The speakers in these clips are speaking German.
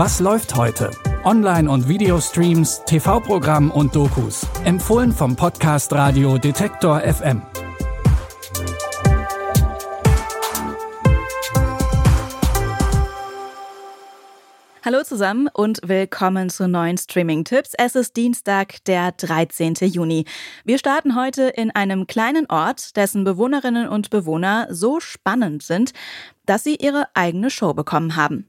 Was läuft heute? Online- und Videostreams, TV-Programm und Dokus. Empfohlen vom Podcast Radio Detektor FM. Hallo zusammen und willkommen zu neuen Streaming-Tipps. Es ist Dienstag, der 13. Juni. Wir starten heute in einem kleinen Ort, dessen Bewohnerinnen und Bewohner so spannend sind, dass sie ihre eigene Show bekommen haben.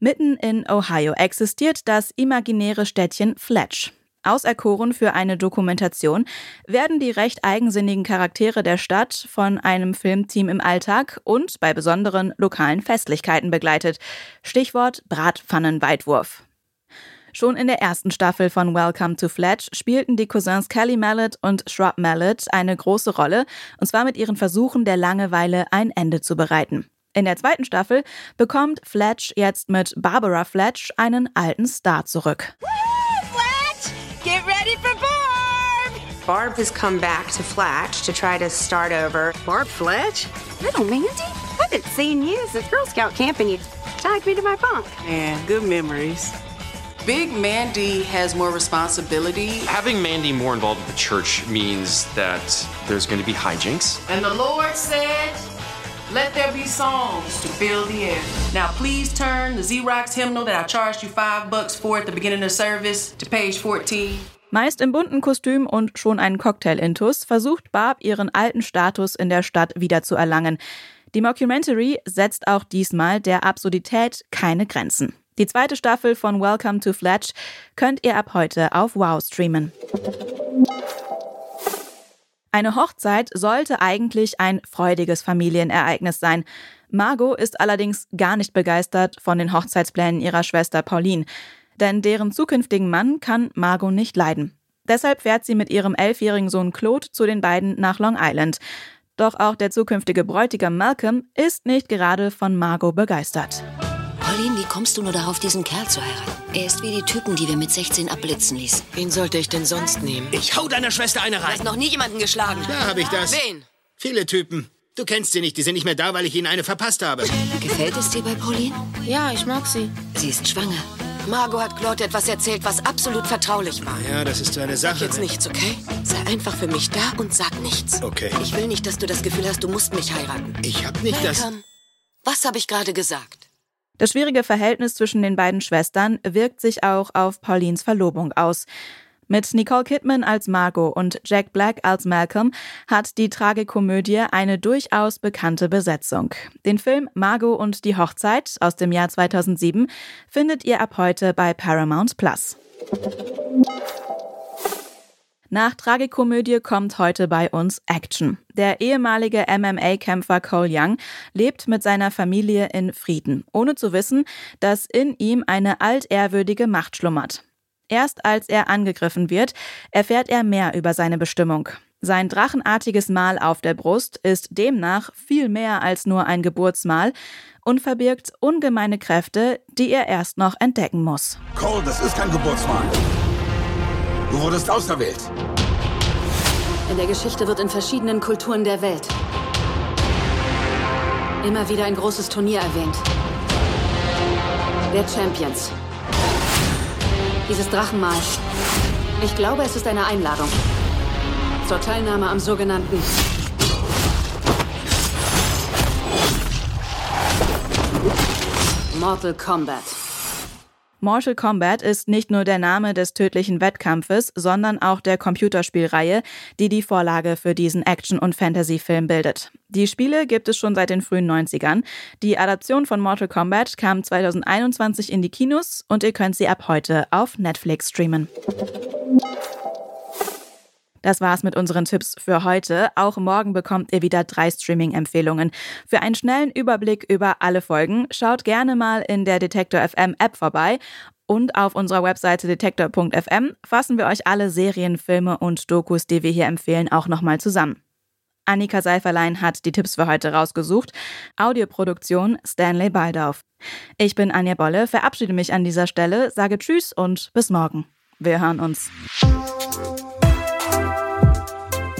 Mitten in Ohio existiert das imaginäre Städtchen Fletch. Auserkoren für eine Dokumentation werden die recht eigensinnigen Charaktere der Stadt von einem Filmteam im Alltag und bei besonderen lokalen Festlichkeiten begleitet. Stichwort Bratpfannenweitwurf. Schon in der ersten Staffel von Welcome to Fletch spielten die Cousins Kelly Mallet und Shrub Mallet eine große Rolle, und zwar mit ihren Versuchen der Langeweile ein Ende zu bereiten. In der zweiten Staffel bekommt Fletch jetzt mit Barbara Fletch einen alten Star zurück. Get ready for Barb! Barb has come back to Fletch to try to start over. Barb Fletch? Little Mandy? I haven't seen you since Girl Scout camp and you tied me to my bunk. Man, good memories. Big Mandy has more responsibility. Having Mandy more involved with the church means that there's going to be hijinks. And the Lord said, let there be songs to fill the air. Now please turn the Xerox hymnal that I charged you five bucks for at the beginning of service to page 14. Meist im bunten Kostüm und schon einen Cocktail-Intus versucht Barb ihren alten Status in der Stadt wieder zu erlangen. Die Mockumentary setzt auch diesmal der Absurdität keine Grenzen. Die zweite Staffel von Welcome to Fletch könnt ihr ab heute auf Wow streamen. Eine Hochzeit sollte eigentlich ein freudiges Familienereignis sein. Margot ist allerdings gar nicht begeistert von den Hochzeitsplänen ihrer Schwester Pauline, denn deren zukünftigen Mann kann Margot nicht leiden. Deshalb fährt sie mit ihrem elfjährigen Sohn Claude zu den beiden nach Long Island. Doch auch der zukünftige Bräutigam Malcolm ist nicht gerade von Margot begeistert. Pauline, wie kommst du nur darauf, diesen Kerl zu heiraten? Er ist wie die Typen, die wir mit 16 abblitzen ließen. Wen sollte ich denn sonst nehmen? Ich hau deiner Schwester eine Du rein. hast noch nie jemanden geschlagen. Da habe ich das. Wen? Viele Typen. Du kennst sie nicht, die sind nicht mehr da, weil ich ihnen eine verpasst habe. Gefällt es dir bei Pauline? Ja, ich mag sie. Sie ist schwanger. Margot hat Claude etwas erzählt, was absolut vertraulich war. Ja, das ist so eine Sache. Jetzt nichts, okay? Sei einfach für mich da und sag nichts. Okay. Ich will nicht, dass du das Gefühl hast, du musst mich heiraten. Ich hab nicht das. Malcolm, was habe ich gerade gesagt? Das schwierige Verhältnis zwischen den beiden Schwestern wirkt sich auch auf Paulines Verlobung aus. Mit Nicole Kidman als Margot und Jack Black als Malcolm hat die Tragikomödie eine durchaus bekannte Besetzung. Den Film Margot und die Hochzeit aus dem Jahr 2007 findet ihr ab heute bei Paramount Plus. Nach Tragikomödie kommt heute bei uns Action. Der ehemalige MMA-Kämpfer Cole Young lebt mit seiner Familie in Frieden, ohne zu wissen, dass in ihm eine altehrwürdige Macht schlummert. Erst als er angegriffen wird, erfährt er mehr über seine Bestimmung. Sein drachenartiges Mal auf der Brust ist demnach viel mehr als nur ein Geburtsmal und verbirgt ungemeine Kräfte, die er erst noch entdecken muss. Cole, das ist kein Geburtsmal. Du wurdest auserwählt. In der Geschichte wird in verschiedenen Kulturen der Welt immer wieder ein großes Turnier erwähnt. Der Champions. Dieses Drachenmal. Ich glaube, es ist eine Einladung zur Teilnahme am sogenannten Mortal Kombat. Mortal Kombat ist nicht nur der Name des tödlichen Wettkampfes, sondern auch der Computerspielreihe, die die Vorlage für diesen Action- und Fantasy-Film bildet. Die Spiele gibt es schon seit den frühen 90ern. Die Adaption von Mortal Kombat kam 2021 in die Kinos und ihr könnt sie ab heute auf Netflix streamen. Das war's mit unseren Tipps für heute. Auch morgen bekommt ihr wieder drei Streaming-Empfehlungen. Für einen schnellen Überblick über alle Folgen schaut gerne mal in der Detektor FM App vorbei. Und auf unserer Webseite detektor.fm fassen wir euch alle Serien, Filme und Dokus, die wir hier empfehlen, auch nochmal zusammen. Annika Seiferlein hat die Tipps für heute rausgesucht. Audioproduktion Stanley Baldauf. Ich bin Anja Bolle, verabschiede mich an dieser Stelle, sage Tschüss und bis morgen. Wir hören uns.